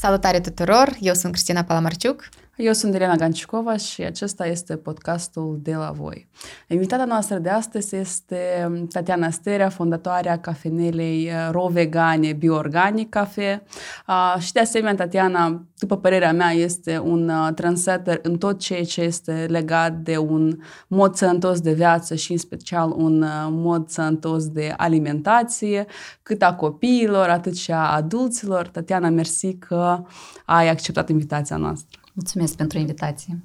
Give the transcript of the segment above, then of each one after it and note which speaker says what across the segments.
Speaker 1: Salutare tuturor! Eu sunt Cristina Palamarciuc.
Speaker 2: Eu sunt Elena Gancicova și acesta este podcastul De la Voi. Invitata noastră de astăzi este Tatiana Sterea, fondatoarea cafenelei uh, ro-vegane Bioorganic Cafe uh, și de asemenea Tatiana, după părerea mea, este un uh, trendsetter în tot ceea ce este legat de un mod sănătos de viață și în special un mod sănătos de alimentație, cât a copiilor, atât și a adulților. Tatiana, mersi că ai acceptat invitația noastră.
Speaker 3: Mulțumesc pentru invitație.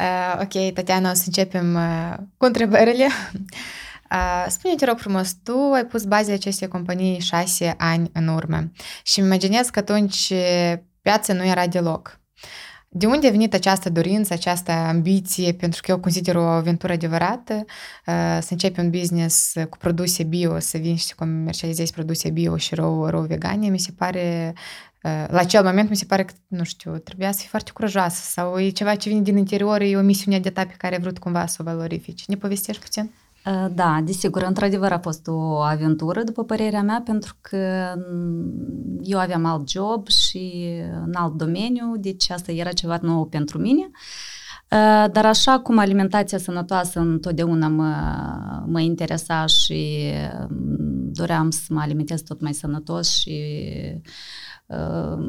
Speaker 1: Uh, ok, Tatiana, o să începem uh, cu întrebările. Uh, spune te rog frumos, tu ai pus bazele acestei companii șase ani în urmă și îmi imaginez că atunci piața nu era deloc. De unde a venit această dorință, această ambiție, pentru că eu consider o aventură adevărată, uh, să începi un business cu produse bio, să vin și să comercializezi produse bio și rău, rău vegane, mi se pare uh, la acel moment mi se pare că, nu știu, trebuia să fii foarte curajoasă sau e ceva ce vine din interior, e o misiune de pe care ai vrut cumva să o valorifici. Ne povestești puțin?
Speaker 3: Ă, da, desigur, într-adevăr a fost o aventură, după părerea mea, pentru că eu aveam alt job și în alt domeniu, deci asta era ceva nou pentru mine. Ă, dar așa cum alimentația sănătoasă întotdeauna mă, mă interesa și doream să mă alimentez tot mai sănătos și ă,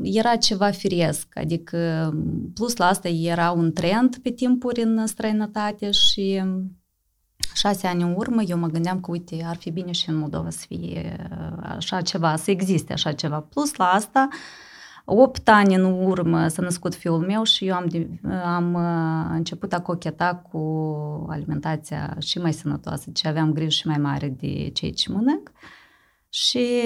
Speaker 3: era ceva firesc, adică plus la asta era un trend pe timpuri în străinătate și șase ani în urmă, eu mă gândeam că, uite, ar fi bine și în Moldova să fie uh, așa ceva, să existe așa ceva. Plus la asta, opt ani în urmă s-a născut fiul meu și eu am, am uh, început a cocheta cu alimentația și mai sănătoasă, ce aveam grijă și mai mare de cei ce mănânc. Și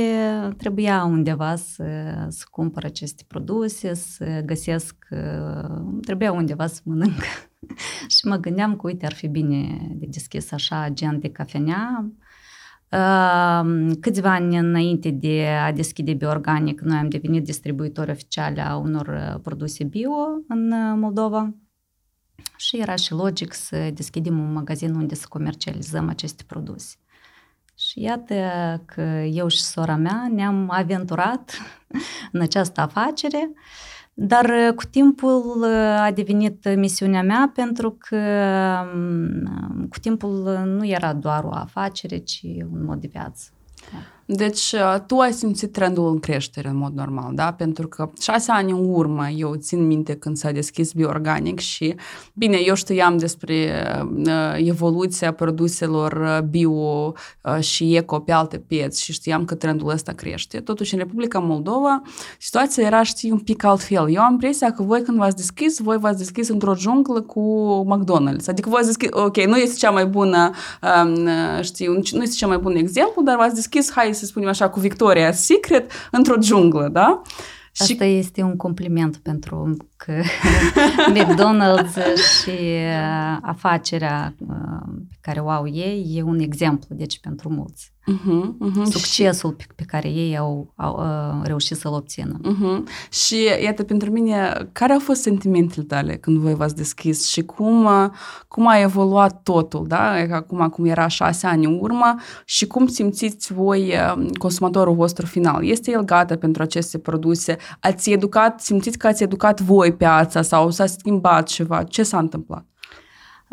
Speaker 3: trebuia undeva să, să cumpăr aceste produse, să găsesc, uh, trebuia undeva să mănânc și mă gândeam că, uite, ar fi bine de deschis așa gen de cafenea. Uh, câțiva ani înainte de a deschide Bioorganic, noi am devenit distribuitori oficiali a unor uh, produse bio în uh, Moldova și era și logic să deschidem un magazin unde să comercializăm aceste produse. Și iată că eu și sora mea ne-am aventurat în această afacere uh, dar uh, cu timpul uh, a devenit misiunea mea pentru că um, cu timpul uh, nu era doar o afacere, ci un mod de viață.
Speaker 2: Deci, uh, tu ai simțit trendul în creștere în mod normal, da? Pentru că șase ani în urmă, eu țin minte când s-a deschis bioorganic și, bine, eu știam despre uh, evoluția produselor uh, bio uh, și eco pe alte pieți și știam că trendul ăsta crește. Totuși, în Republica Moldova, situația era, știi, un pic altfel. Eu am impresia că voi când v-ați deschis, voi v-ați deschis într-o junglă cu McDonald's. Adică voi ați deschis, ok, nu este cea mai bună, um, știi, nu este cea mai bună exemplu, dar v-ați deschis, hai să spunem așa, cu Victoria Secret într-o junglă, da?
Speaker 3: Asta și... este un compliment pentru că McDonald's și uh, afacerea uh, pe care o au ei e un exemplu, deci pentru mulți. Uh-huh, uh-huh. Succesul pe, pe care ei au, au uh, reușit să-l obțină.
Speaker 2: Uh-huh. Și iată, pentru mine, care au fost sentimentele tale când voi v-ați deschis și cum, uh, cum a evoluat totul, da? Acum, acum era șase ani în urmă și cum simțiți voi uh, consumatorul vostru final? Este el gata pentru aceste produse? Ați educat, simțiți că ați educat voi piața sau s-a schimbat ceva? Ce s-a întâmplat?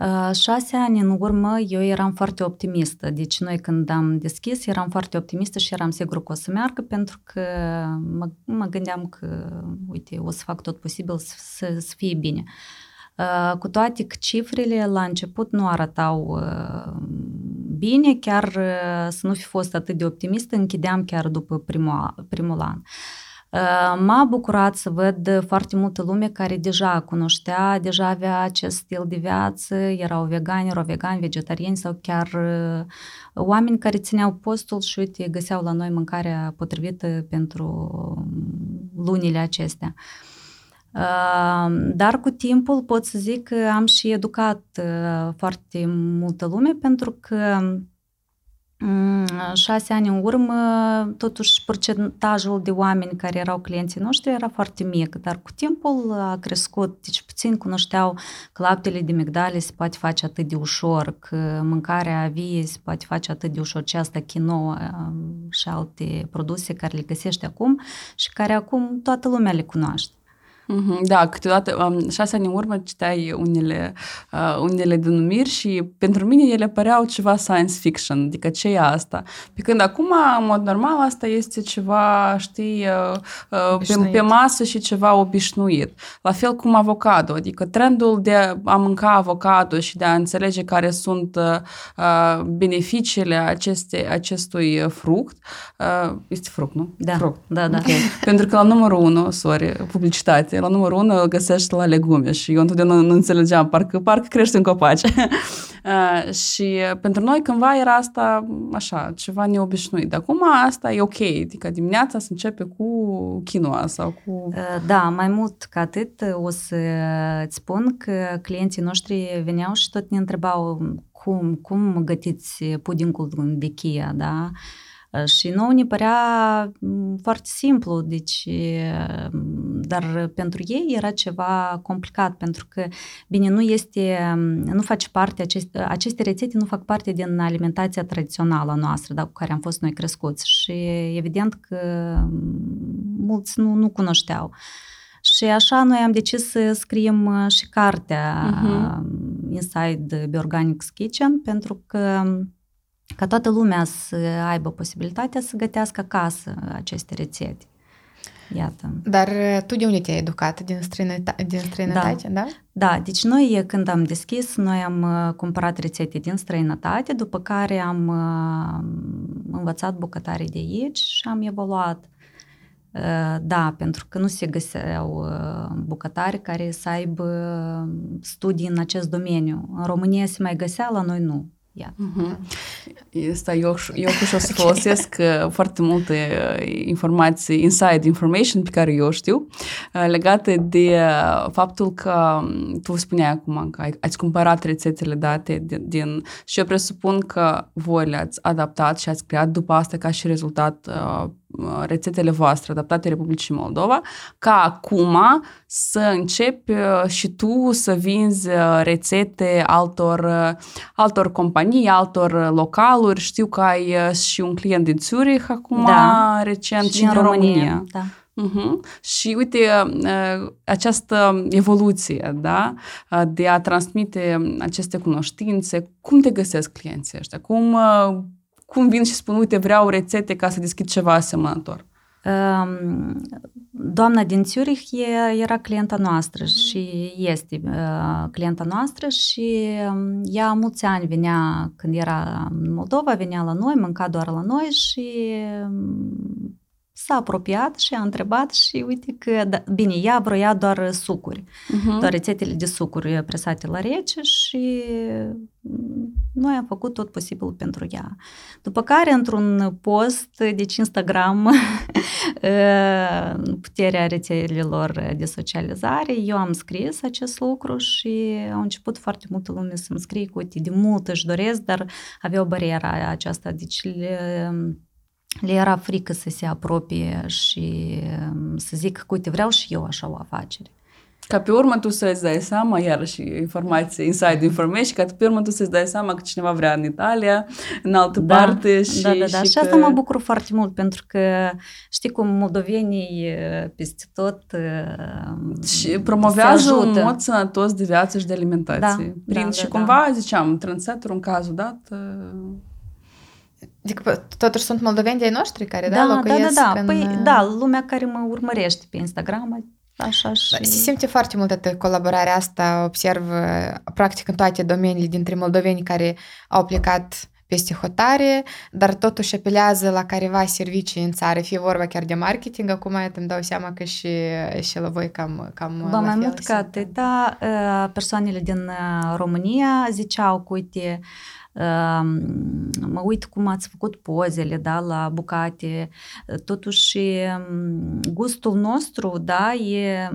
Speaker 3: Uh, șase ani în urmă eu eram foarte optimistă, deci noi când am deschis eram foarte optimistă și eram sigur că o să meargă pentru că mă, mă gândeam că, uite, o să fac tot posibil să, să, să fie bine. Uh, cu toate că cifrele la început nu arătau uh, bine, chiar să nu fi fost atât de optimistă, închideam chiar după primul, primul an. Ă, m-a bucurat să văd foarte multă lume care deja cunoștea, deja avea acest stil de viață, erau vegani, erau vegani, vegetariani sau chiar ă, oameni care țineau postul și uite, găseau la noi mâncarea potrivită pentru lunile acestea. Ă, dar cu timpul pot să zic că am și educat foarte multă lume pentru că Mm, șase ani în urmă, totuși procentajul de oameni care erau clienții noștri era foarte mic, dar cu timpul a crescut, deci puțin cunoșteau că laptele de migdale se poate face atât de ușor, că mâncarea vie se poate face atât de ușor, ce asta quinoa um, și alte produse care le găsești acum și care acum toată lumea le cunoaște.
Speaker 2: Mm-hmm, da, câteodată, um, șase ani în urmă citeai unele, uh, unele denumiri și pentru mine ele păreau ceva science fiction, adică ce e asta? Pe când acum, în mod normal, asta este ceva, știi, uh, uh, pe, pe masă și ceva obișnuit. La fel cum avocado, adică trendul de a mânca avocado și de a înțelege care sunt uh, uh beneficiile aceste, acestui fruct, uh, este fruct, nu?
Speaker 3: Da,
Speaker 2: fruct.
Speaker 3: da, da.
Speaker 2: Okay. pentru că la numărul 1, sorry, publicitate, la numărul 1 îl găsești la legume și eu întotdeauna nu înțelegeam, parcă, parcă crește în copaci. uh, și pentru noi cândva era asta așa, ceva neobișnuit. Dar acum asta e ok, adică dimineața se începe cu quinoa sau cu...
Speaker 3: Da, mai mult ca atât o să îți spun că clienții noștri veneau și tot ne întrebau cum, cum gătiți pudingul de chia, da? Și nou ne părea foarte simplu, deci, dar pentru ei era ceva complicat, pentru că, bine, nu este, nu face parte, aceste, aceste rețete nu fac parte din alimentația tradițională noastră, da, cu care am fost noi crescuți și evident că mulți nu, nu cunoșteau. Și așa noi am decis să scriem și cartea uh-huh. Inside Biorganics Kitchen, pentru că ca toată lumea să aibă posibilitatea să gătească acasă aceste rețete. Iată.
Speaker 1: Dar uh, tu de unde te-ai educat? Din, străinătate? din străinătate, da. da?
Speaker 3: Da, deci noi când am deschis, noi am uh, cumpărat rețete din străinătate, după care am uh, învățat bucătarii de aici și am evoluat. Da, pentru că nu se găseau bucătari care să aibă studii în acest domeniu. În România se mai găsea, la noi nu. Iată. Uh-huh.
Speaker 2: Asta eu, eu și o să folosesc uh, foarte multe uh, informații, inside information pe care eu știu, uh, legate de faptul că um, tu spuneai acum că ai, ați cumpărat rețetele date din, din și eu presupun că voi le-ați adaptat și ați creat după asta ca și rezultat Uh, rețetele voastre adaptate Republicii Moldova, ca acum să începi uh, și tu să vinzi uh, rețete altor, altor companii, altor localuri. Știu că ai și un client din Zurich acum, da. recent, și, și din România. România. Da. Uh-huh. Și uite, această evoluție, da, de a transmite aceste cunoștințe, cum te găsesc clienții ăștia? Cum cum vin și spun, uite, vreau rețete ca să deschid ceva asemănător?
Speaker 3: Um, doamna din Zurich era clienta noastră și este uh, clienta noastră și um, ea mulți ani venea, când era în Moldova, venea la noi, mânca doar la noi și um, s-a apropiat și a întrebat și uite că, da, bine, ea vroia doar sucuri, uh-huh. doar rețetele de sucuri presate la rece și noi am făcut tot posibil pentru ea. După care, într-un post, deci Instagram, puterea rețelelor de socializare, eu am scris acest lucru și au început foarte multă lume să-mi scrie cu uite, de mult își doresc, dar avea o barieră aceasta, deci le, le era frică să se apropie și să zic că, uite, vreau și eu așa o afacere.
Speaker 2: Ca pe urmă tu să-ți dai seama, iarăși informație, inside information, ca pe urmă tu să-ți dai seama că cineva vrea în Italia, în altă da, parte și...
Speaker 3: Da, da, da. Și, și că... asta mă bucur foarte mult, pentru că știi cum moldovenii peste tot
Speaker 2: Și promovează un mod sănătos de viață și de alimentație. Da, Prin, da, și da, cumva, da. ziceam, trendsetter în cazul dat...
Speaker 1: Adică totuși sunt moldoveni de noștri care da,
Speaker 3: da
Speaker 1: locuiesc
Speaker 3: da, da, da.
Speaker 1: în...
Speaker 3: Păi, da, lumea care mă urmărește pe Instagram, Așa și...
Speaker 1: Se simte foarte mult atât colaborarea asta, observ practic în toate domeniile dintre moldoveni care au plecat peste hotare, dar totuși apelează la careva servicii în țară, fie vorba chiar de marketing, acum îmi dau seama că și, și la voi cam, cam
Speaker 3: Ba, mai mult ca atâta, persoanele din România ziceau că, uite, mă uit cum ați făcut pozele, da, la bucate. Totuși, gustul nostru, da, e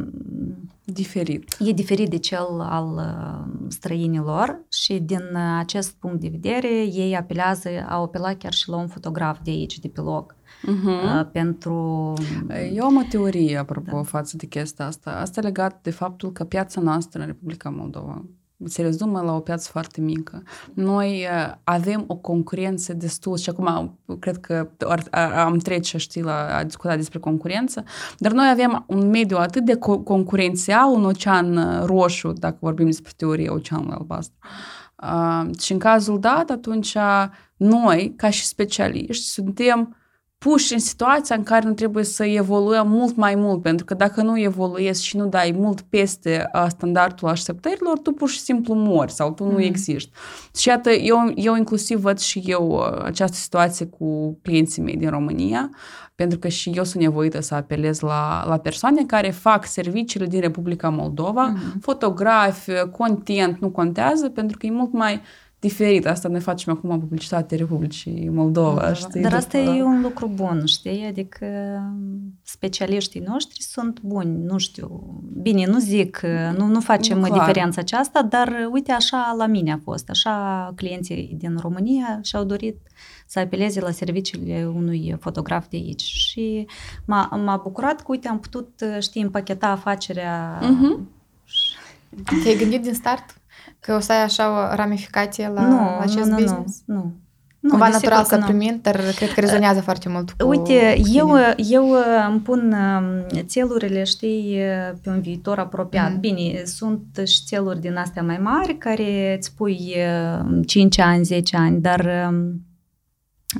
Speaker 2: Diferit.
Speaker 3: E diferit de cel al uh, străinilor și din acest punct de vedere ei apelează, au apelat chiar și la un fotograf de aici, de pe loc. Uh-huh. pentru...
Speaker 2: Eu am o teorie, apropo, da. față de chestia asta. Asta legat de faptul că piața noastră în Republica Moldova se rezumă la o piață foarte mică. Noi uh, avem o concurență destul și acum cred că am trece, știi, la a discuta despre concurență, dar noi avem un mediu atât de concurențial, un ocean uh, roșu, dacă vorbim despre teoria oceanului albastru. Uh, și în cazul dat, atunci noi, ca și specialiști, suntem puși în situația în care nu trebuie să evoluăm mult mai mult, pentru că dacă nu evoluezi și nu dai mult peste standardul așteptărilor, tu pur și simplu mori sau tu mm-hmm. nu existi. Și iată, eu, eu inclusiv văd și eu această situație cu clienții mei din România, pentru că și eu sunt nevoită să apelez la, la persoane care fac serviciile din Republica Moldova, mm-hmm. fotografi, content, nu contează, pentru că e mult mai diferit. Asta ne facem acum publicitate Republicii Moldova, da, știi?
Speaker 3: Dar asta după... e un lucru bun, știi? Adică specialiștii noștri sunt buni, nu știu. Bine, nu zic, nu, nu facem Clar. diferența aceasta, dar uite, așa la mine a fost. Așa clienții din România și-au dorit să apeleze la serviciile unui fotograf de aici. Și m-a, m-a bucurat că, uite, am putut, știi, împacheta afacerea.
Speaker 1: Uh-huh. Te-ai gândit din start? Că o să ai așa o ramificație la,
Speaker 3: nu,
Speaker 1: la acest
Speaker 3: nu,
Speaker 1: business?
Speaker 3: Nu, nu.
Speaker 1: Nu, Cumva natural să primim, dar cred că rezonează foarte mult cu
Speaker 3: Uite, cu eu, eu îmi pun um, țelurile, știi, pe un viitor apropiat. Mm. Bine, sunt și țeluri din astea mai mari care îți pui 5 um, ani, 10 ani, dar um,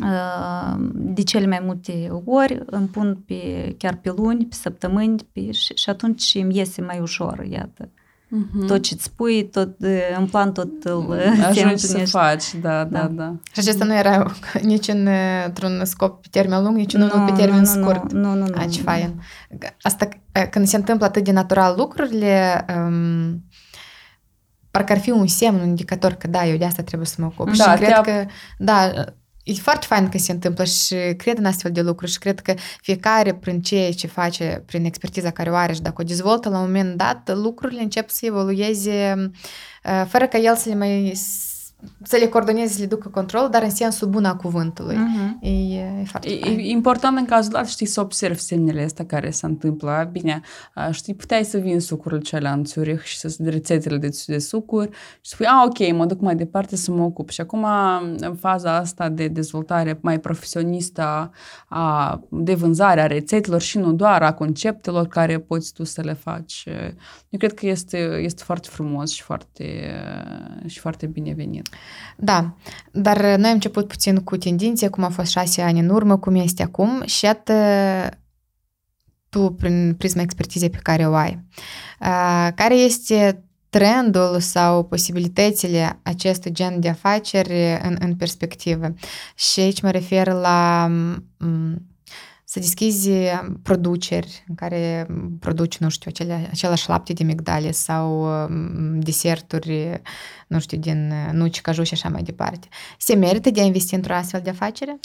Speaker 3: uh, de cele mai multe ori îmi pun pe, chiar pe luni, pe săptămâni pe, și, și atunci îmi iese mai ușor, iată. Uh-huh. Tot ce-ți spui, tot, în plan tot îl
Speaker 2: Ajungi să faci, da, da, da, da.
Speaker 1: Și acesta nu era nici în, într-un scop pe termen lung, nici nu, pe termen
Speaker 3: nu,
Speaker 1: scurt.
Speaker 3: Nu, nu, nu.
Speaker 1: A, ce fain. Asta, când se întâmplă atât de natural lucrurile, um, parcă ar fi un semn, un indicator că da, eu de asta trebuie să mă ocup. Da, și cred că, da, e foarte fain că se întâmplă și cred în astfel de lucruri și cred că fiecare prin ceea ce face, prin expertiza care o are și dacă o dezvoltă la un moment dat, lucrurile încep să evolueze fără ca el să le mai să le coordoneze, să le ducă control, dar în sensul bun a cuvântului. Uh-huh. E, e foarte e, fain.
Speaker 2: E important în cazul ăla, știi, să observi semnele astea care se întâmplă. Bine, știi, puteai să vin sucurile cele în Zurich și să rețetele de, de sucuri și spui, a, ok, mă duc mai departe să mă ocup. Și acum, în faza asta de dezvoltare mai profesionistă a, de vânzare a rețetelor și nu doar a conceptelor care poți tu să le faci, eu cred că este, este foarte frumos și foarte, și foarte binevenit.
Speaker 1: Da, dar noi am început puțin cu tendințe, cum a fost șase ani în urmă, cum este acum și iată tu, prin prisma expertizei pe care o ai. Care este trendul sau posibilitățile acestui gen de afaceri în, în perspectivă? Și aici mă refer la să deschizi produceri în care produci, nu știu, acele, același lapte de migdale sau deserturi, nu știu, din nuci, caju și așa mai departe. Se merită de a investi într-o astfel de afacere?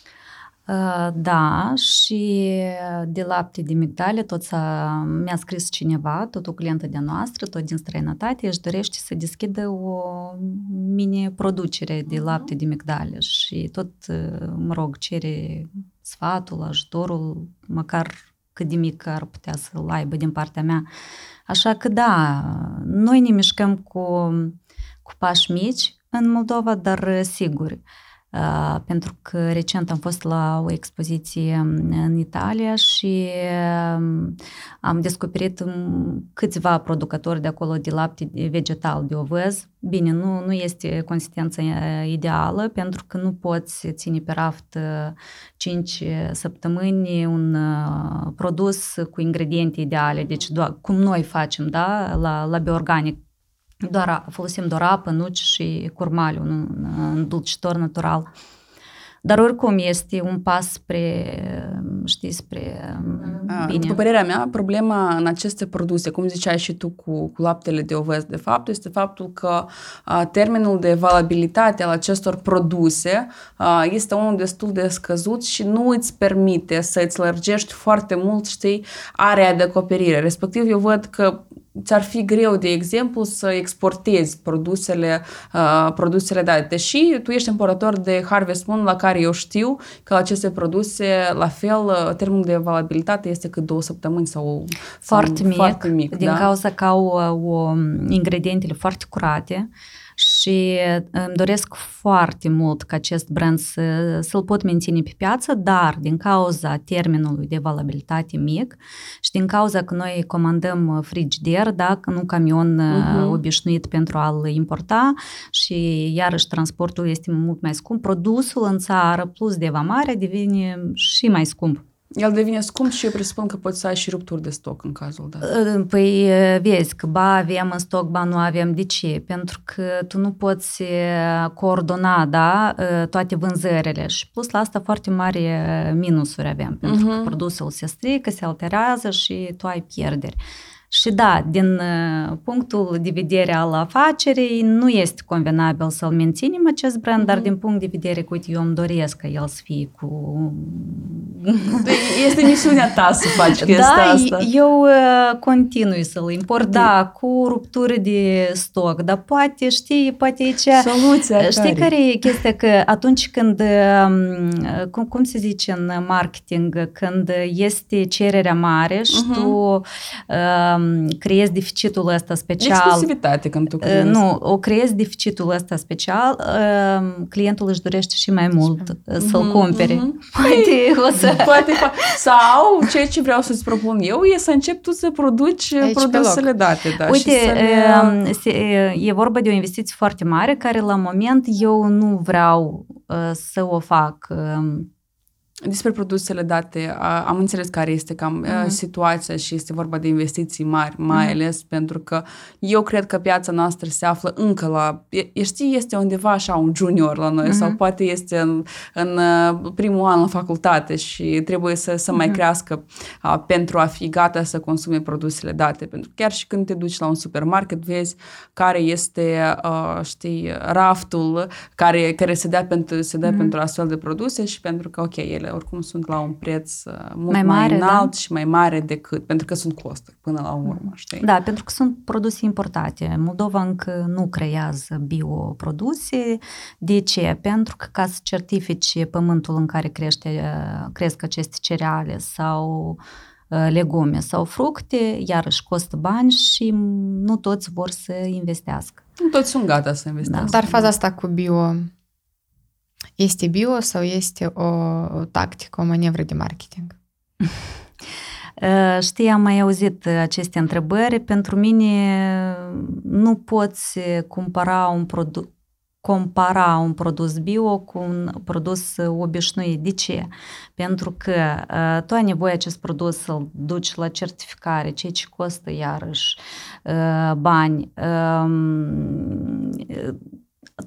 Speaker 3: Da, și de lapte de migdale tot s-a, mi-a scris cineva, tot o clientă de noastră, tot din străinătate, își dorește să deschidă o mini-producere de lapte de migdale și tot, mă rog, cere sfatul, ajutorul, măcar cât de mic ar putea să-l aibă din partea mea. Așa că da, noi ne mișcăm cu, cu pași mici în Moldova, dar siguri. Pentru că recent am fost la o expoziție în Italia și am descoperit câțiva producători de acolo de lapte vegetal, de ovăz. Bine, nu, nu este consistența ideală pentru că nu poți ține pe raft 5 săptămâni un produs cu ingrediente ideale, deci doar, cum noi facem da, la, la bioorganic doar, folosim doar apă, nuci și curmaliu, un, un dulcitor natural. Dar oricum este un pas spre, știi, spre bine.
Speaker 2: După părerea mea, problema în aceste produse, cum ziceai și tu cu, cu laptele de ovăz, de fapt, este faptul că a, termenul de valabilitate al acestor produse a, este unul destul de scăzut și nu îți permite să îți lărgești foarte mult, știi, area de acoperire. Respectiv, eu văd că ți-ar fi greu, de exemplu, să exportezi produsele, uh, produsele date. Deși tu ești importator de Harvest Moon, la care eu știu că aceste produse, la fel, uh, termenul de valabilitate este cât două săptămâni sau
Speaker 3: foarte, sau mic,
Speaker 2: foarte mic.
Speaker 3: Din
Speaker 2: da?
Speaker 3: cauza că au o, ingredientele foarte curate și îmi doresc foarte mult ca acest brand să, să-l pot menține pe piață, dar din cauza termenului de valabilitate mic și din cauza că noi comandăm frigider, da, nu camion uh-huh. obișnuit pentru a-l importa și iarăși transportul este mult mai scump, produsul în țară plus de vamare devine și mai scump.
Speaker 2: El devine scump și eu presupun că poți să ai și rupturi de stoc în cazul dat.
Speaker 3: Păi vezi că ba avem în stoc, ba nu avem. De ce? Pentru că tu nu poți coordona da, toate vânzările și plus la asta foarte mari minusuri avem, pentru uh-huh. că mhm. produsul se strică, se alterează și tu ai pierderi. Și da, din uh, punctul de vedere al afacerii, nu este convenabil să-l menținem acest brand, mm-hmm. dar mhm. din punct de vedere că, uite, eu îmi doresc ca el să fie cu...
Speaker 2: Este misiunea ta să faci chestia
Speaker 3: da,
Speaker 2: asta.
Speaker 3: eu uh, continui să-l import, de... da, cu rupturi de stoc, dar poate, știi, poate aici...
Speaker 2: Soluția
Speaker 3: Știi care, care e chestia? Că atunci când, um, cum, cum se zice în marketing, când este cererea mare și uh-huh. tu uh, creezi deficitul ăsta special.
Speaker 2: Exclusivitate când tu creezi.
Speaker 3: Nu, o creezi deficitul ăsta special, clientul își dorește și mai mult să-l mm-hmm, cumpere. Mm-hmm. Poate o să...
Speaker 2: Poate, sau ceea ce vreau să-ți propun eu e să încep tu să produci Aici produsele date. Da,
Speaker 3: Uite,
Speaker 2: și să le...
Speaker 3: se, e vorba de o investiție foarte mare care la moment eu nu vreau uh, să o fac uh,
Speaker 2: despre produsele date, am înțeles care este cam uh-huh. situația și este vorba de investiții mari, mai uh-huh. ales pentru că eu cred că piața noastră se află încă la, e, știi, este undeva așa un junior la noi uh-huh. sau poate este în, în primul an la facultate și trebuie să, să uh-huh. mai crească a, pentru a fi gata să consume produsele date. Pentru că chiar și când te duci la un supermarket, vezi care este, a, știi, raftul care, care se dea, pentru, se dea uh-huh. pentru astfel de produse și pentru că, ok, ele oricum sunt la un preț uh, mult mai, mare, mai da. înalt da? și mai mare decât, pentru că sunt costuri până la urmă, știi?
Speaker 3: Da, pentru că sunt produse importate. Moldova încă nu creează bioproduse. De ce? Pentru că ca să certifice pământul în care crește, uh, cresc aceste cereale sau uh, legume sau fructe, iarăși costă bani și nu toți vor să investească.
Speaker 2: Nu toți sunt gata să investească.
Speaker 1: Da. Dar faza asta cu bio este bio sau este o tactică, o manevră de marketing?
Speaker 3: Știi, am mai auzit aceste întrebări. Pentru mine nu poți cumpăra un produs compara un produs bio cu un produs obișnuit. De ce? Pentru că uh, tu ai nevoie acest produs să-l duci la certificare, ceea ce costă iarăși uh, bani. Uh,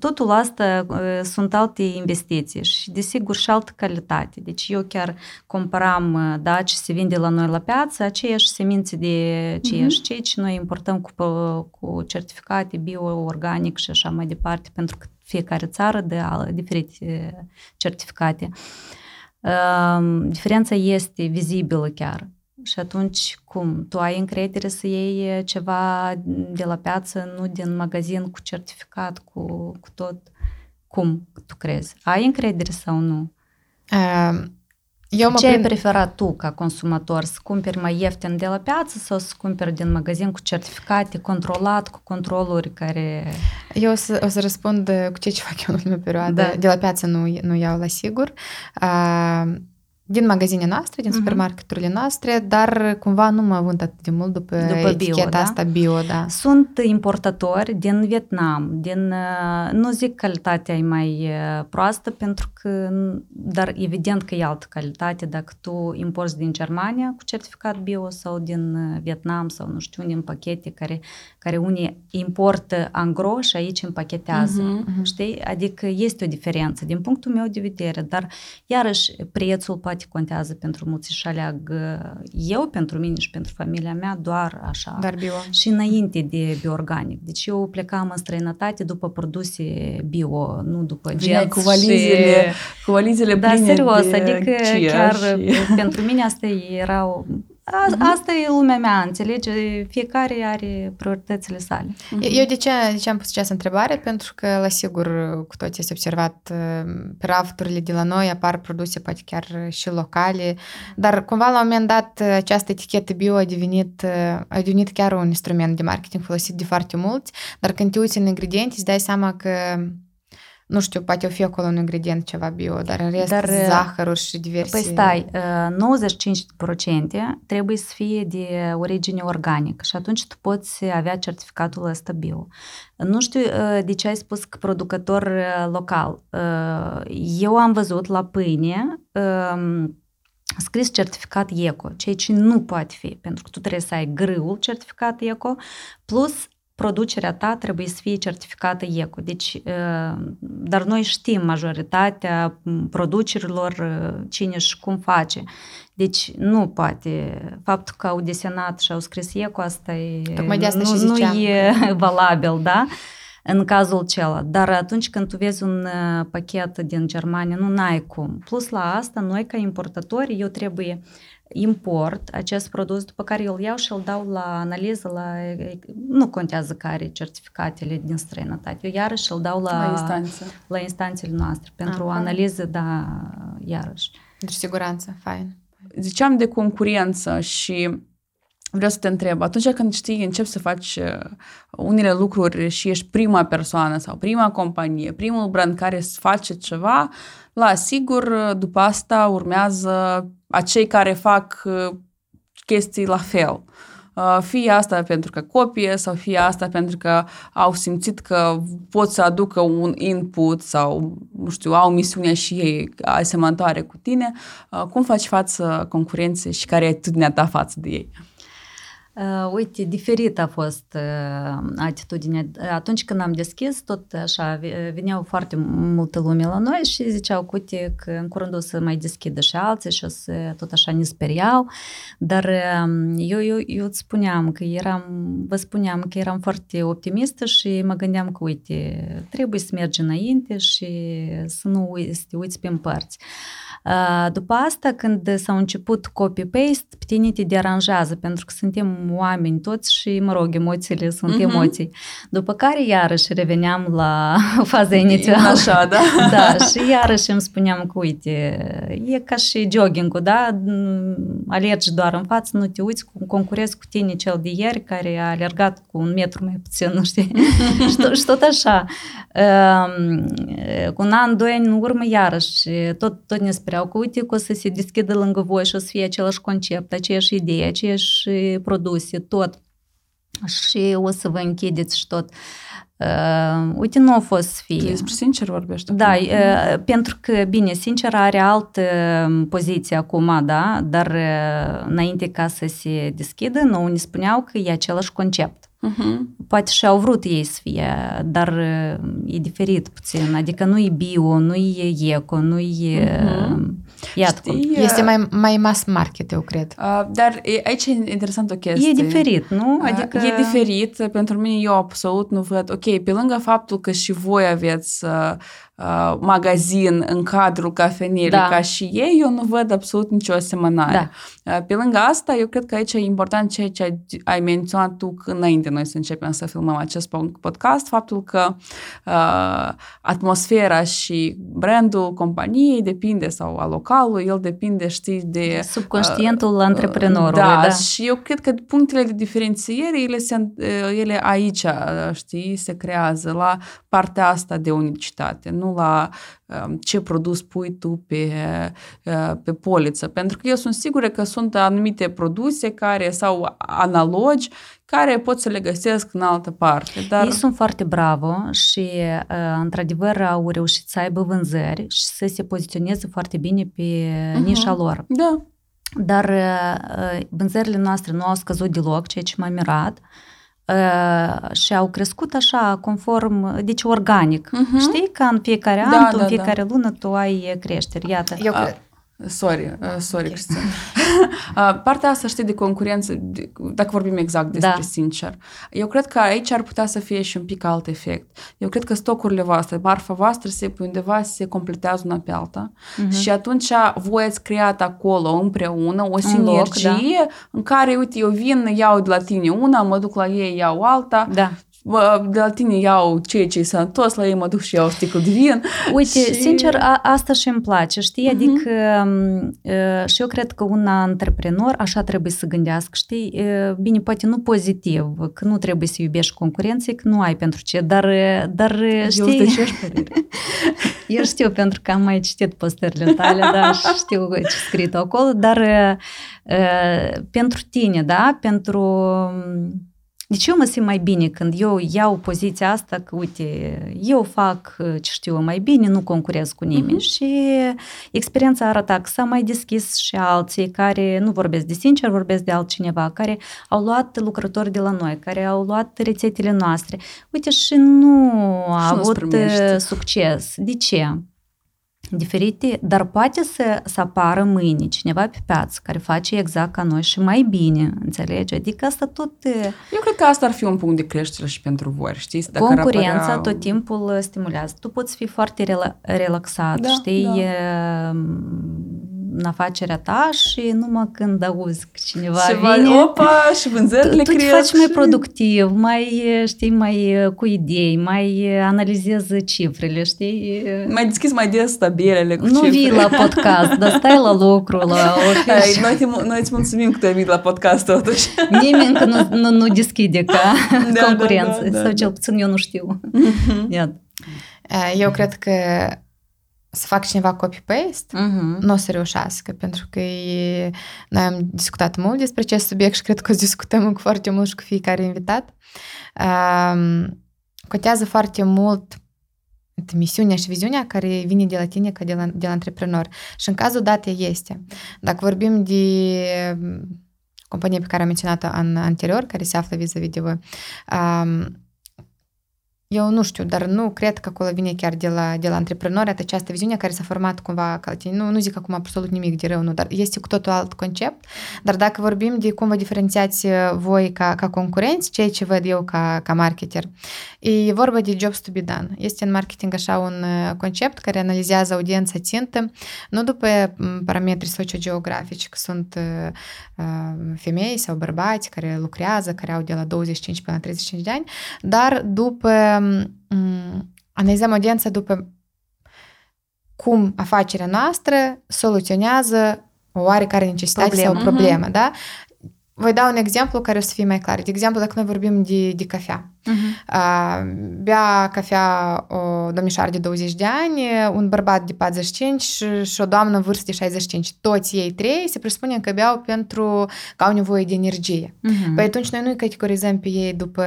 Speaker 3: totul asta uh, sunt alte investiții și desigur și altă calitate. Deci eu chiar comparam uh, da, ce se vinde la noi la piață, aceeași semințe de aceeași uh-huh. ce ce noi importăm cu, cu certificate bio-organic și așa mai departe, pentru că fiecare țară de diferite certificate. Uh, diferența este vizibilă chiar. Și atunci, cum? Tu ai încredere să iei ceva de la piață, nu din magazin cu certificat, cu, cu tot? Cum tu crezi? Ai încredere sau nu? Uh, eu mă Ce prind... ai preferat tu ca consumator? Să cumperi mai ieftin de la piață sau să cumperi din magazin cu certificate, controlat, cu controluri care...
Speaker 1: Eu o să, o să răspund cu ce fac eu în ultima perioadă. Da. De la piață nu, nu iau la sigur. Uh, din magazinele noastre, din uh-huh. supermarketurile noastre, dar cumva nu mă vând atât de mult după, după eticheta bio, da? asta bio, da.
Speaker 3: Sunt importatori din Vietnam, din, uh, nu zic calitatea e mai uh, proastă, pentru că, dar evident că e altă calitate dacă tu importi din Germania cu certificat bio sau din uh, Vietnam sau nu știu, din pachete care, care unii importă angro și aici împachetează, uh-huh. știi? Adică este o diferență din punctul meu de vedere, dar iarăși prețul poate poate contează pentru mulți și aleg eu pentru mine și pentru familia mea doar așa.
Speaker 1: Dar bio.
Speaker 3: Și înainte de bioorganic. Deci eu plecam în străinătate după produse bio, nu după
Speaker 2: genți cu valizele, și... cu valizele
Speaker 3: da, serios, de adică chiar și... pentru mine asta era o A, uh-huh. Asta e lumea mea, înțelege? Fiecare are prioritățile sale.
Speaker 1: Uh-huh. Eu de ce, de ce am pus această întrebare? Pentru că, la sigur, cu toții ați observat, pe rafturile de la noi apar produse poate chiar și locale, dar cumva la un moment dat această etichetă bio a devenit, a devenit chiar un instrument de marketing folosit de foarte mulți, dar când te uiți în ingrediente îți dai seama că nu știu, poate o fi acolo un ingredient ceva bio, dar în rest dar, zahărul și diverse...
Speaker 3: Păi stai, 95% trebuie să fie de origine organică și atunci tu poți avea certificatul ăsta bio. Nu știu de ce ai spus că producător local. Eu am văzut la pâine scris certificat ECO, ceea ce nu poate fi, pentru că tu trebuie să ai grâul certificat ECO, plus producerea ta trebuie să fie certificată ECO. Deci, dar noi știm majoritatea producerilor cine și cum face. Deci nu poate. Faptul că au desenat și au scris ECO, asta e,
Speaker 1: Tocmai de asta
Speaker 3: nu, nu e valabil, da? în cazul celălalt. Dar atunci când tu vezi un pachet din Germania, nu ai cum. Plus la asta, noi ca importatori, eu trebuie uh, import acest produs, după care îl iau și îl dau la analiză, la, nu contează care certificatele din străinătate. Eu iarăși îl dau la,
Speaker 2: la, instanță.
Speaker 3: la instanțele noastre pentru Aha. o analiză, da, iarăși.
Speaker 1: Deci siguranță, fain.
Speaker 2: Ziceam de concurență și vreau să te întreb, atunci când știi, începi să faci uh, unele lucruri și ești prima persoană sau prima companie, primul brand care face ceva, la sigur, după asta urmează acei care fac uh, chestii la fel. Uh, fie asta pentru că copie sau fie asta pentru că au simțit că pot să aducă un input sau, nu știu, au misiunea și ei asemănătoare cu tine. Cum faci față concurenței și care e atitudinea ta față de ei?
Speaker 3: Uh, uite, diferit a fost uh, atitudinea. Atunci când am deschis, tot așa, veneau foarte multă lume la noi și ziceau, uite, că în curând o să mai deschidă și alții și o să tot așa ne speriau. Dar uh, eu, eu, eu îți spuneam că eram, vă spuneam că eram foarte optimistă și mă gândeam că, uite, trebuie să mergi înainte și să nu uiți, să te uiți pe părți. După asta, când s-au început copy-paste, pe tine te deranjează, pentru că suntem oameni toți și, mă rog, emoțiile sunt uh-huh. emoții. După care, iarăși, reveneam la faza inițială.
Speaker 2: Așa, da?
Speaker 3: da, și iarăși îmi spuneam că, uite, e ca și jogging-ul, da? Alergi doar în față, nu te uiți, concurezi cu tine cel de ieri care a alergat cu un metru mai puțin, nu știi? și, tot, și tot așa. Cu un an, doi ani în urmă, iarăși, tot, tot ne spuneau că, uite, că o să se deschidă lângă voi și o să fie același concept, aceeași idee, aceeași produse, tot. Și o să vă închideți și tot. Uh, uite, nu a fost să fie.
Speaker 2: Despre sincer vorbești.
Speaker 3: Da, uh, pentru că, bine, sincer are altă poziție acum, da, dar uh, înainte ca să se deschidă, nu ne spuneau că e același concept. Uh-huh. Poate și au vrut ei să fie, dar e diferit puțin. Adică nu e bio, nu e eco, nu e... Uh-huh. Iată
Speaker 1: Știi, cum. Este mai, mai mass market, eu cred.
Speaker 2: Uh, dar e, aici e interesant o chestie.
Speaker 3: E diferit, nu?
Speaker 2: Adică... Uh, e diferit. Pentru mine eu absolut nu văd... Ok, pe lângă faptul că și voi aveți uh, uh, magazin în cadrul cafenelii da. ca și ei, eu nu văd absolut nicio asemănare. Da. Uh, pe lângă asta, eu cred că aici e important ceea ce ai menționat tu înainte noi să începem să filmăm acest podcast, faptul că uh, atmosfera și brandul companiei depinde sau a localului, el depinde, știi, de...
Speaker 3: Subconștientul uh, antreprenorului, da,
Speaker 2: da. și eu cred că punctele de diferențiere, ele, se, uh, ele aici, știi, se creează la partea asta de unicitate, nu la um, ce produs pui tu pe, uh, pe poliță. Pentru că eu sunt sigură că sunt anumite produse care sau analogi care pot să le găsesc în altă parte.
Speaker 3: Dar... Ei sunt foarte bravo și, uh, într-adevăr, au reușit să aibă vânzări și să se poziționeze foarte bine pe uh-huh. nișa lor.
Speaker 2: Da.
Speaker 3: Dar uh, vânzările noastre nu au scăzut deloc, ceea ce m-a mirat. Uh, și au crescut așa, conform, deci organic. Uh-huh. Știi? Ca în fiecare an, da, tu, da, în fiecare da. lună, tu ai creșteri. Iată.
Speaker 1: Eu cred.
Speaker 2: Sorry, uh, sorry, okay. Cristian. uh, partea asta, știi, de concurență, de, dacă vorbim exact despre da. sincer, eu cred că aici ar putea să fie și un pic alt efect. Eu cred că stocurile voastre, marfa voastră se pe undeva se completează una pe alta uh-huh. și atunci voi ați creat acolo împreună o sinergie loc, da. în care, uite, eu vin, iau de la tine una, mă duc la ei, iau alta
Speaker 3: da
Speaker 2: de la tine iau ceea ce e sănătos, la ei mă duc și iau sticlă de vin.
Speaker 3: Uite, și... sincer, a, asta și îmi place, știi? Uh-huh. Adică uh, și eu cred că un antreprenor așa trebuie să gândească, știi? Uh, bine, poate nu pozitiv, că nu trebuie să iubești concurenții, că nu ai pentru ce, dar, dar știi...
Speaker 2: Eu ce părere.
Speaker 3: eu știu, pentru că am mai citit postările tale, da, și știu ce scris acolo, dar uh, pentru tine, da, pentru deci eu mă simt mai bine când eu iau poziția asta că, uite, eu fac ce știu mai bine, nu concurez cu nimeni. Uh-huh. Și experiența arată că s-a mai deschis și alții care nu vorbesc de sincer, vorbesc de altcineva, care au luat lucrători de la noi, care au luat rețetele noastre. Uite, și nu a avut succes. De ce? Diferite, dar poate să, să apară mâine cineva pe piață care face exact ca noi și mai bine, înțelegi? Adică asta tot...
Speaker 2: Eu cred că asta ar fi un punct de creștere și pentru voi, știți?
Speaker 3: Dacă Concurența apărea... tot timpul stimulează. Tu poți fi foarte rela- relaxat, da, știi? Da. E, în afacerea ta și numai când auzi că cineva
Speaker 2: și
Speaker 3: vine...
Speaker 2: Opa, și vânzările
Speaker 3: tu,
Speaker 2: tu te
Speaker 3: faci și... mai productiv, mai, știi, mai cu idei, mai analizezi cifrele, știi?
Speaker 2: Mai deschizi mai des tabelele cu
Speaker 3: Nu
Speaker 2: cifre.
Speaker 3: vii la podcast, dar stai la lucru, la
Speaker 2: office. Noi, te, noi îți mulțumim că tu ai venit la podcast totuși.
Speaker 3: Nimeni încă nu, nu, nu deschide ca da, concurență, da, da, da, sau cel puțin eu nu știu. Mm-hmm. Iată.
Speaker 1: Eu cred că să fac cineva copy-paste, uh-huh. nu o să reușească, pentru că e... noi am discutat mult despre acest subiect și cred că o discutăm cu foarte mult și cu fiecare invitat. Um, contează foarte mult misiunea și viziunea care vine de la tine ca de la, de la antreprenor. Și în cazul dat este. Dacă vorbim de compania pe care am menționat-o în anterior, care se află vis-a-vis de voi, um, eu nu știu, dar nu cred că acolo vine chiar de la, de la antreprenori această viziune care s-a format cumva ca tine. Nu, nu zic acum absolut nimic de rău, nu, dar este cu totul alt concept. Dar dacă vorbim de cum vă diferențiați uh, voi ca, ca concurenți, ceea ce văd eu ca, ca marketer, e vorba de jobs to be done. Este în marketing așa un uh, concept care analizează audiența țintă, nu după parametri sociogeografici, că sunt uh, femei sau bărbați care lucrează, care au de la 25 până la 35 de ani, dar după analizăm audiența după cum afacerea noastră soluționează o oarecare necesitate problemă. sau problemă, uh-huh. da? Voi da un exemplu care o să fie mai clar. De exemplu, dacă noi vorbim de, de cafea. Uh-huh. Bea cafea o domnișoară de 20 de ani, un bărbat de 45 și, și o doamnă vârstă de 65. Toți ei trei se presupune că beau pentru că au nevoie de energie. Uh-huh. Păi atunci noi nu categorizăm pe ei după,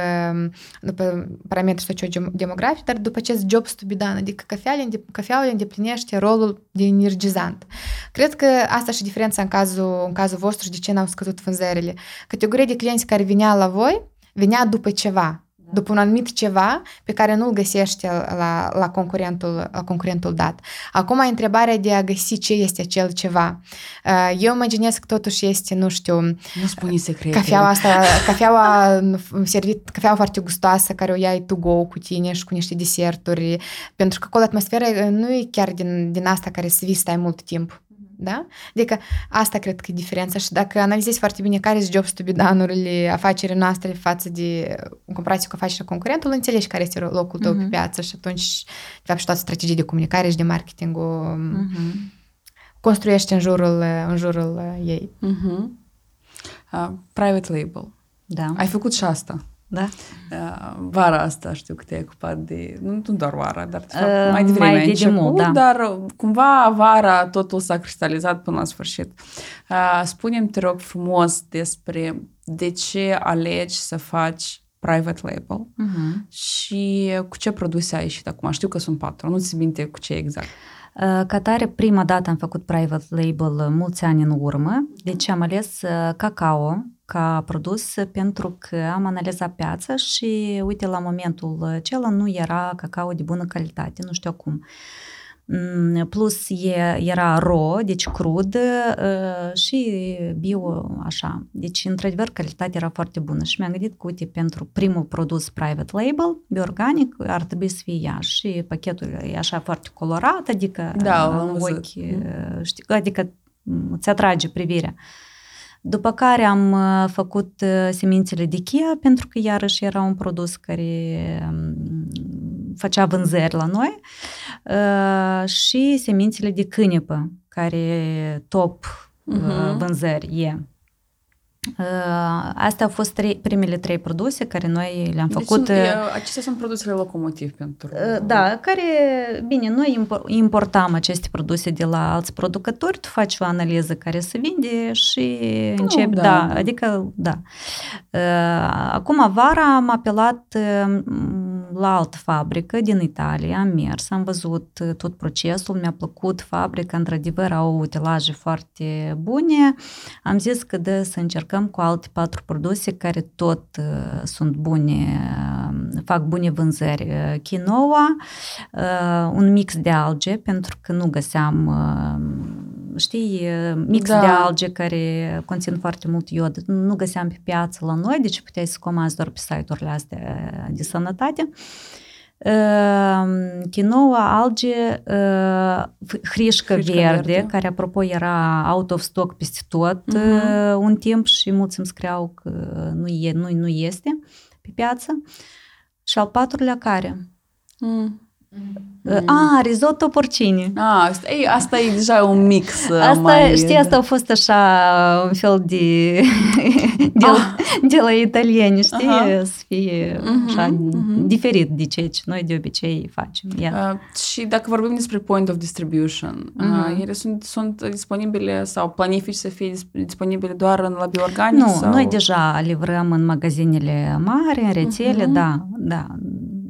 Speaker 1: după parametri sociodemografici, dar după acest job to be done, adică cafeaua, cafeaua îndeplinește rolul de energizant. Cred că asta și diferența în cazul, în cazul vostru și de ce n-au scăzut vânzările. Categoria de clienți care vinea la voi, venea după ceva după un anumit ceva pe care nu-l găsești la, la, concurentul, la concurentul dat. Acum, întrebarea de a găsi ce este acel ceva. Uh, eu imaginez că totuși este, nu știu...
Speaker 2: Nu spune secret.
Speaker 1: Cafeaua asta, cafeaua servit, cafeaua foarte gustoasă care o iai tu go cu tine și cu niște deserturi, pentru că acolo atmosfera nu e chiar din, din asta care să vii stai mult timp. Da? Adică asta cred că e diferența și dacă analizezi foarte bine care sunt jobs to be done-urile afacerii noastre față de în comparație cu afacerea concurentul, înțelegi care este locul tău uh-huh. pe mhm. piață și atunci, de fapt, și toată strategia de comunicare și de marketing o uh-huh. construiești în jurul, în jurul ei.
Speaker 2: Uh-huh. Uh, private label.
Speaker 3: Da.
Speaker 2: Ai făcut și asta.
Speaker 3: Da.
Speaker 2: Uh, vara asta știu că te-ai ocupat de, nu, nu doar vara, dar de fapt, uh, mai devreme
Speaker 3: mai
Speaker 2: de început,
Speaker 3: mult, da.
Speaker 2: dar cumva vara totul s-a cristalizat până la sfârșit. Uh, spune-mi, te rog frumos, despre de ce alegi să faci private label uh-huh. și cu ce produse ai ieșit acum. Știu că sunt patru, nu ți minte cu ce exact.
Speaker 3: Ca tare, prima dată am făcut private label mulți ani în urmă, deci am ales cacao, ca produs pentru că am analizat piața și, uite, la momentul acela nu era cacao de bună calitate, nu știu cum. Mm, plus e, era ro, deci crud uh, și bio, așa. Deci, într-adevăr, calitatea era foarte bună și mi-am gândit că, uite, pentru primul produs private label, bioorganic, ar trebui să fie ea și pachetul e așa foarte colorat, adică
Speaker 2: da,
Speaker 3: în ochi, știi, adică îți atrage privirea. După care am făcut semințele de chia, pentru că iarăși era un produs care făcea vânzări la noi și semințele de cânepă, care top uh-huh. vânzări e. Astea au fost trei, primele trei produse care noi le-am deci făcut. Sunt,
Speaker 2: acestea sunt produsele locomotiv pentru...
Speaker 3: Da, care, bine, noi importam aceste produse de la alți producători, tu faci o analiză care se vinde și începi, da, da, adică, da. Acum, vara am apelat la altă fabrică din Italia, am mers, am văzut tot procesul, mi-a plăcut fabrica, într-adevăr au utilaje foarte bune. Am zis că de să încercăm cu alte patru produse care tot uh, sunt bune, uh, fac bune vânzări. Uh, quinoa, uh, un mix de alge, pentru că nu găseam uh, știi, mix da. de alge care conțin foarte mult iod, nu găseam pe piață la noi, deci puteai să comanzi doar pe site-urile astea de sănătate. Quinoa, alge, hrișcă verde, verde, care apropo era out of stock peste tot uh-huh. un timp și mulți îmi scriau că nu, e, nu, nu este pe piață. Și al patrulea care? Mm. Mm. A, risotto porcini.
Speaker 2: A, ei, asta e deja un mix.
Speaker 3: Asta, mai... știi, asta a fost așa un fel de, de, ah. de la italieni, știi, Aha. să fie uh-huh, așa uh-huh. diferit de ceea ce noi de obicei facem. Uh,
Speaker 2: și dacă vorbim despre point of distribution, uh-huh. uh, ele sunt, sunt disponibile sau planifici să fie disponibile doar în la bioorganic?
Speaker 3: Nu,
Speaker 2: sau?
Speaker 3: noi deja livrăm în magazinele mari, în rețele, uh-huh. da, da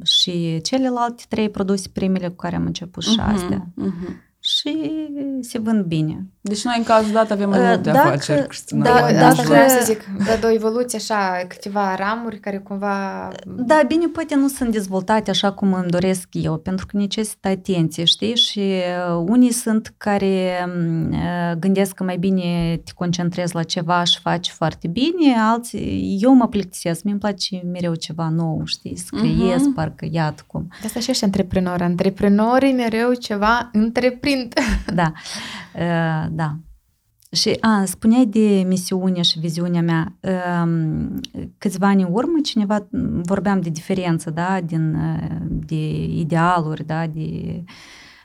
Speaker 3: și celelalte trei produse primele cu care am început și uh-huh, astea. Uh-huh. Și se vând bine.
Speaker 2: Deci noi în cazul dat avem mai multe dacă, afaceri, Cristina.
Speaker 1: Da, da, asta vreau să zic, de o evoluție așa, câteva ramuri care cumva...
Speaker 3: Da, bine, poate nu sunt dezvoltate așa cum îmi doresc eu, pentru că necesită atenție, știi? Și uh, unii sunt care mm, uh, gândesc că mai bine te concentrezi la ceva și faci foarte bine, alții, eu mă plictisesc, mi-mi place mereu ceva nou, știi? Să creez, uh-huh. parcă iată cum.
Speaker 1: De asta și ești antreprenor. Antreprenorii mereu ceva întreprind.
Speaker 3: Da. Uh, da. Și a, spuneai de misiunea și viziunea mea. Um, câțiva ani în urmă, cineva, vorbeam de diferență, da, din, de idealuri, da, de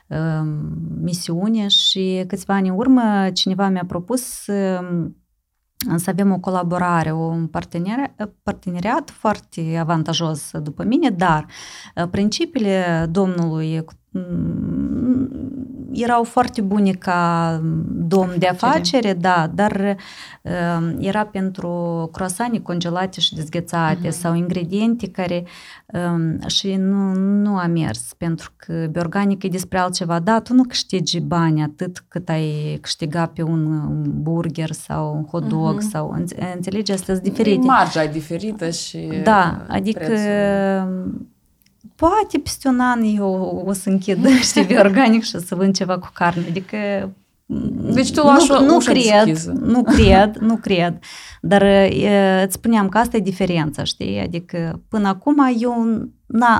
Speaker 3: um, misiune și câțiva ani în urmă cineva mi-a propus um, să avem o colaborare, un parteneriat, parteneriat foarte avantajos după mine, dar principiile domnului erau foarte bune ca domn de afacere, da, dar uh, era pentru croasani congelate și dezghețate uh-huh. sau ingrediente care uh, și nu, nu a mers, pentru că biorganic e despre altceva. Da, tu nu câștigi bani atât cât ai câștiga pe un burger sau un hot dog uh-huh. sau, înțelegi, astea sunt diferite.
Speaker 2: Marja e diferită și
Speaker 3: Da, adică prețul poate peste un an eu o să închid, știi, organic și să vând ceva cu carne. Adică
Speaker 2: deci tu lași nu,
Speaker 3: nu cred, deschiză. nu cred, nu cred. Dar e, îți spuneam că asta e diferența, știi? Adică până acum eu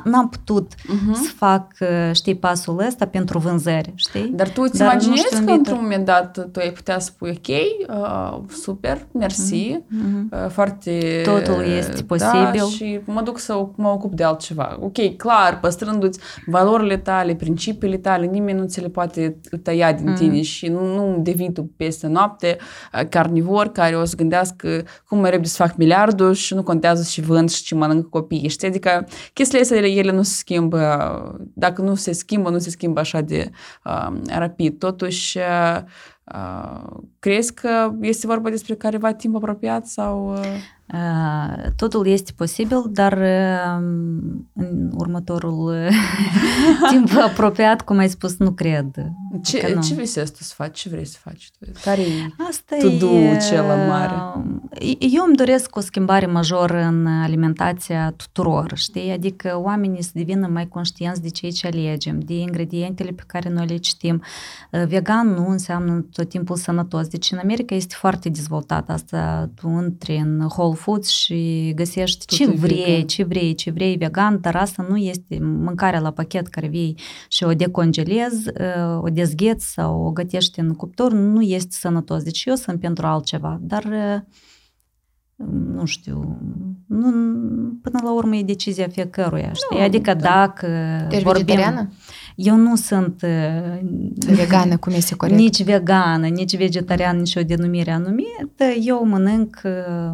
Speaker 3: n-am putut uh-huh. să fac, știi, pasul ăsta pentru vânzări, știi?
Speaker 2: Dar tu îți Dar imaginezi că într-un moment dat tu ai putea spui, ok, uh, super, mersi, uh-huh. uh, foarte...
Speaker 3: Totul este posibil.
Speaker 2: Da, și mă duc să mă ocup de altceva. Ok, clar, păstrându-ți valorile tale, principiile tale, nimeni nu ți le poate tăia din uh-huh. tine și nu, nu devii tu peste noapte uh, carnivor care o să gândească cum mai repede să fac miliardul și nu contează și vând și ce mănâncă copiii, știi? Adică chestiile astea, ele nu se schimbă, dacă nu se schimbă, nu se schimbă așa de uh, rapid. Totuși, uh, crezi că este vorba despre careva timp apropiat sau... Uh...
Speaker 3: Uh, totul este posibil, dar uh, în următorul timp apropiat, cum ai spus, nu cred.
Speaker 2: Ce, nu. ce visezi tu să faci? Ce vrei să faci? Care e Asta tu e, cel mare?
Speaker 3: Eu îmi doresc o schimbare majoră în alimentația tuturor, știi? Adică oamenii să devină mai conștienți de ceea ce alegem, de ingredientele pe care noi le citim. Vegan nu înseamnă tot timpul sănătos. Deci în America este foarte dezvoltat asta. Tu intri în Whole Whole Foods și găsești Tot ce vrei, vegan. ce vrei, ce vrei vegan, dar asta nu este mâncarea la pachet care vii și o decongelezi, uh, o dezgheți sau o gătești în cuptor, nu este sănătos. Deci eu sunt pentru altceva, dar uh, nu știu, nu, până la urmă e decizia fiecăruia, știi? Nu, adică da. dacă
Speaker 1: Ești vorbim... vegetariană?
Speaker 3: Eu nu sunt
Speaker 1: vegană, cum este corect.
Speaker 3: Nici vegană, nici vegetariană, nici o denumire anumită. Eu mănânc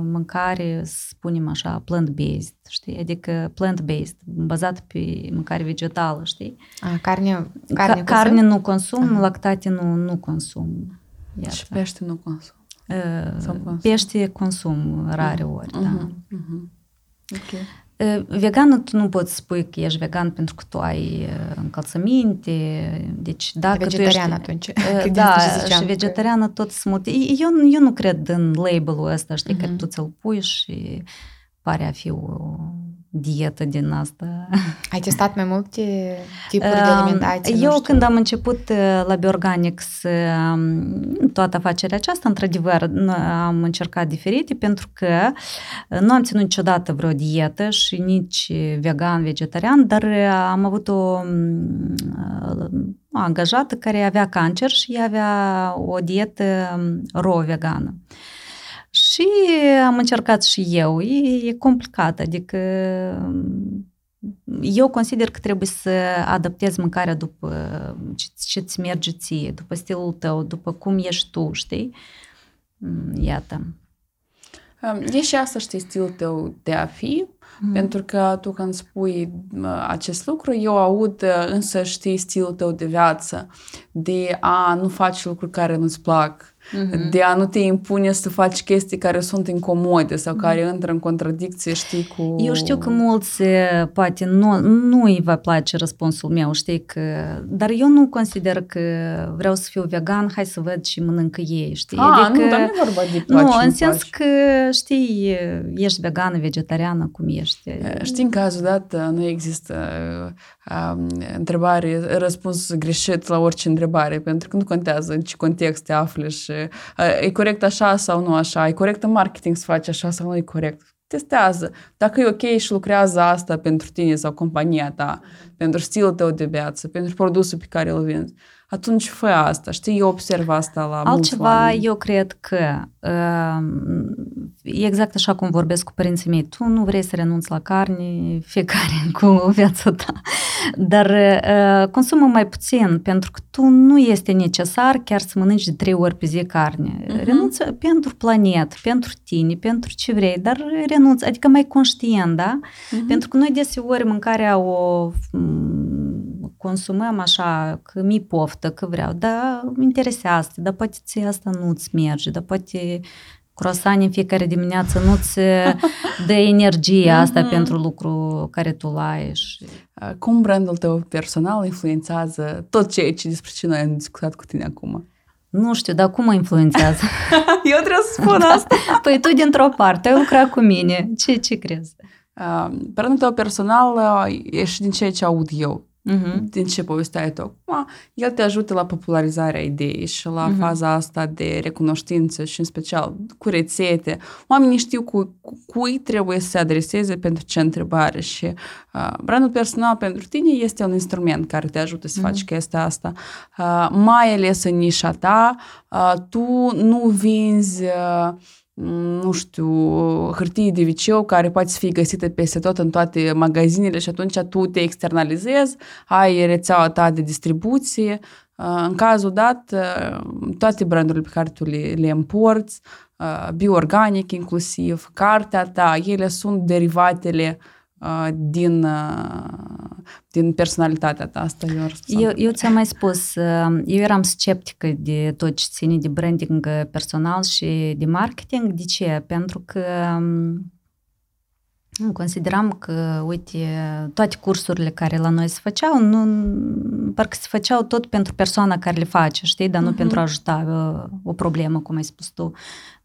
Speaker 3: mâncare, spunem așa, plant-based, știi? Adică plant-based, bazat pe mâncare vegetală, știi?
Speaker 1: A, carne, carne, Ca,
Speaker 3: carne nu consum, Aha. lactate nu, nu consum.
Speaker 2: Iată. Și pește nu consum.
Speaker 3: Uh, pește consum rare ori, uh-huh. da.
Speaker 2: Uh-huh. Ok.
Speaker 3: Vegan tu nu poți spui că ești vegan pentru că tu ai încălțăminte, deci dacă
Speaker 1: vegetarian
Speaker 3: tu ești...
Speaker 1: atunci.
Speaker 3: da, și vegetariană tot smut. Eu, eu nu cred în label-ul ăsta, știi, uh-huh. că tu ți-l pui și pare a fi o dietă din asta.
Speaker 1: Ai testat mai multe tipuri de alimentație?
Speaker 3: Eu când am început uh, la Biorganics um, toată afacerea aceasta, într-adevăr, am încercat diferite pentru că uh, nu am ținut niciodată vreo dietă și nici vegan, vegetarian, dar uh, am avut o, um, o angajată care avea cancer și avea o dietă um, ro vegană. Și am încercat și eu. E, e complicat, adică eu consider că trebuie să adaptezi mâncarea după ce îți merge ție, după stilul tău, după cum ești tu, știi? Iată.
Speaker 2: E și asta, știi, stilul tău de a fi, mm. pentru că tu când spui acest lucru, eu aud însă, știi, stilul tău de viață, de a nu faci lucruri care nu-ți plac, uh-huh. de a nu te impune să faci chestii care sunt incomode sau uh-huh. care intră în contradicție, știi, cu...
Speaker 3: Eu știu că mulți, poate, nu, nu îi va place răspunsul meu, știi, că... Dar eu nu consider că vreau să fiu vegan, hai să văd și mănâncă ei, știi?
Speaker 2: A, adică, nu, dar nu e vorba de
Speaker 3: Nu, în sens că, știi, ești vegană, vegetariană, cum ești.
Speaker 2: Știi, în cazul dat nu există uh, întrebare, răspuns greșit la orice întrebare, pentru că nu contează în ce context te afli și e corect așa sau nu așa, e corect în marketing să faci așa sau nu e corect. Testează. Dacă e ok și lucrează asta pentru tine sau compania ta, pentru stilul tău de viață, pentru produsul pe care îl vinzi, atunci fă asta, știi, eu observ asta la
Speaker 3: Altceva, eu cred că uh, exact așa cum vorbesc cu părinții mei, tu nu vrei să renunți la carne, fiecare cu viața ta, dar uh, consumă mai puțin, pentru că tu nu este necesar chiar să mănânci de trei ori pe zi carne. Uh-huh. Renunță pentru planet, pentru tine, pentru ce vrei, dar renunță, adică mai conștient, da? Uh-huh. Pentru că noi deseori mâncarea o consumăm așa, că mi poftă, că vreau, dar mă interesează, dar poate ție asta nu-ți merge, dar poate croissant în fiecare dimineață nu-ți dă energia asta mm-hmm. pentru lucru care tu l-ai. Și...
Speaker 2: Cum brandul tău personal influențează tot ceea ce despre ce noi am discutat cu tine acum?
Speaker 3: Nu știu, dar cum mă influențează?
Speaker 2: Eu trebuie să spun asta.
Speaker 3: păi tu dintr-o parte ai lucrat cu mine. Ce, ce crezi?
Speaker 2: Uh, brandul tău personal uh, e și din ceea ce aud eu uh-huh. din ce povesteai tu acum, el te ajută la popularizarea ideii și la uh-huh. faza asta de recunoștință și în special cu rețete. Oamenii știu cu, cu cui trebuie să se adreseze pentru ce întrebare și uh, brandul personal pentru tine este un instrument care te ajută să uh-huh. faci chestia asta. Uh, mai ales în nișa ta, uh, tu nu vinzi uh, nu știu, hârtie de viceu care poate să fie găsită peste tot în toate magazinele și atunci tu te externalizezi, ai rețeaua ta de distribuție. În cazul dat, toate brandurile pe care tu le, le importi, bioorganic inclusiv, cartea ta, ele sunt derivatele din, din personalitatea ta asta?
Speaker 3: Eu, eu, eu ți-am mai spus, eu eram sceptică de tot ce ține de branding personal și de marketing. De ce? Pentru că Consideram că, uite, toate cursurile care la noi se făceau, nu, parcă se făceau tot pentru persoana care le face, știi, dar nu uh-huh. pentru a ajuta uh, o problemă, cum ai spus tu.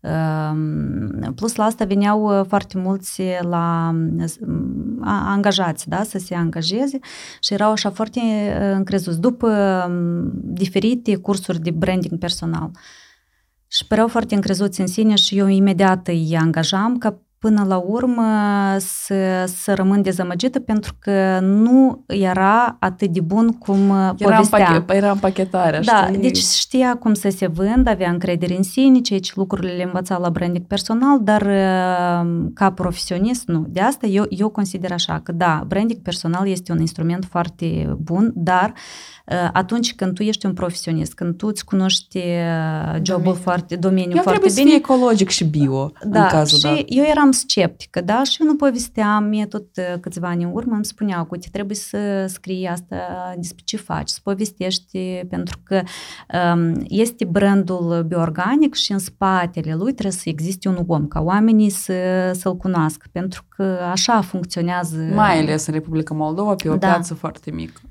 Speaker 3: Uh, plus la asta veneau uh, foarte mulți la uh, angajați, da, să se angajeze și erau așa foarte uh, încrezuți după uh, diferite cursuri de branding personal. Și păreau foarte încrezuți în sine și eu imediat îi angajam ca până la urmă să, să rămân dezamăgită pentru că nu era atât de bun cum era povestea.
Speaker 2: În pachet, era în pachetarea,
Speaker 3: Da, știi? deci știa cum să se vând, avea încredere în sine, ceea ce lucrurile le învăța la branding personal, dar uh, ca profesionist nu. De asta eu, eu consider așa că da, branding personal este un instrument foarte bun, dar uh, Ă, atunci când tu ești un profesionist, când tu îți cunoști ă, jobul Domeniu. foarte, domeniul
Speaker 2: eu
Speaker 3: foarte
Speaker 2: bine.
Speaker 3: trebuie
Speaker 2: să fie ecologic și bio
Speaker 3: da,
Speaker 2: în cazul
Speaker 3: și
Speaker 2: dat.
Speaker 3: eu eram sceptică, da, și eu nu povesteam, mie tot ă, câțiva ani în urmă îmi spuneau că trebuie să scrii asta despre ce faci, să povestești, pentru că um, este brandul bioorganic și în spatele lui trebuie să existe un om, ca oamenii să, să-l cunoască, pentru că așa funcționează.
Speaker 2: Mai ales în Republica Moldova, pe o da. piață foarte mică.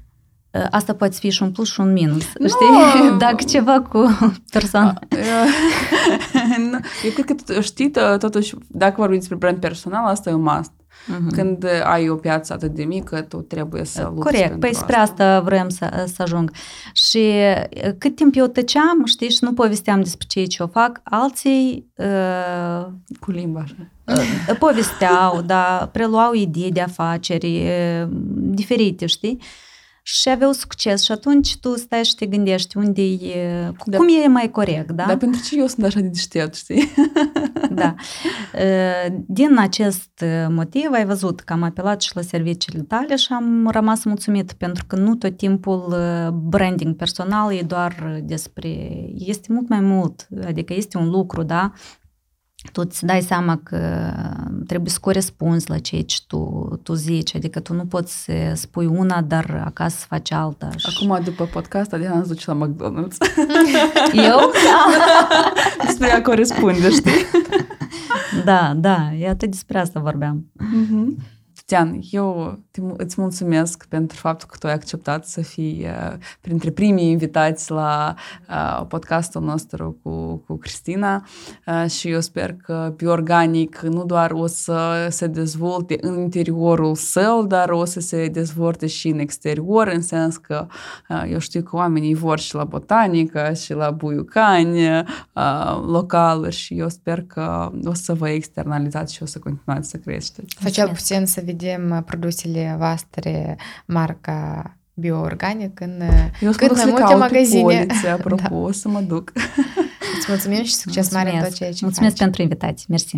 Speaker 3: Asta poate fi și un plus și un minus, no. știi? Dacă ceva cu persoana.
Speaker 2: Eu cred că știi, totuși, dacă vorbim despre brand personal, asta e un must. Uh-huh. Când ai o piață atât de mică, tu trebuie să lupți
Speaker 3: Corect, păi spre asta vrem să, să ajung. Și cât timp eu tăceam, știi, și nu povesteam despre ceea ce o fac, alții... Uh,
Speaker 2: cu limba așa.
Speaker 3: Uh, povesteau, da, preluau idei de afaceri uh, diferite, știi? Și aveau succes și atunci tu stai și te gândești unde e, da. cum e mai corect, da?
Speaker 2: Dar pentru ce eu sunt așa de deștept, știi?
Speaker 3: Da. Din acest motiv ai văzut că am apelat și la serviciile tale și am rămas mulțumit pentru că nu tot timpul branding personal e doar despre, este mult mai mult, adică este un lucru, da? Tu îți dai seama că trebuie să corespunzi la ceea ce tu, tu zici, adică tu nu poți să spui una, dar acasă să faci alta.
Speaker 2: Acum, după podcast, Adriana îți duce la McDonald's.
Speaker 3: Eu? Da.
Speaker 2: Despre ea corespunde, știi?
Speaker 3: Da, da, iată despre asta vorbeam.
Speaker 2: Mm-hmm. Tian, eu îți mulțumesc pentru faptul că tu ai acceptat să fii uh, printre primii invitați la uh, podcastul nostru cu, cu Cristina uh, și eu sper că Bioorganic nu doar o să se dezvolte în interiorul său, dar o să se dezvolte și în exterior, în sens că eu știu că oamenii vor și la botanică și la buiucani localuri și eu sper că o să vă externalizați și o să continuați să creșteți.
Speaker 1: Făceam puțin să vedem produsele voastre marca bioorganic în
Speaker 2: Eu cât mai multe magazine. Poliție, apropo, da. o să mă duc.
Speaker 1: Îți mulțumim și succes mulțumesc. mare în tot ceea ce
Speaker 3: Mulțumesc
Speaker 1: faci.
Speaker 3: pentru invitație. Mersi.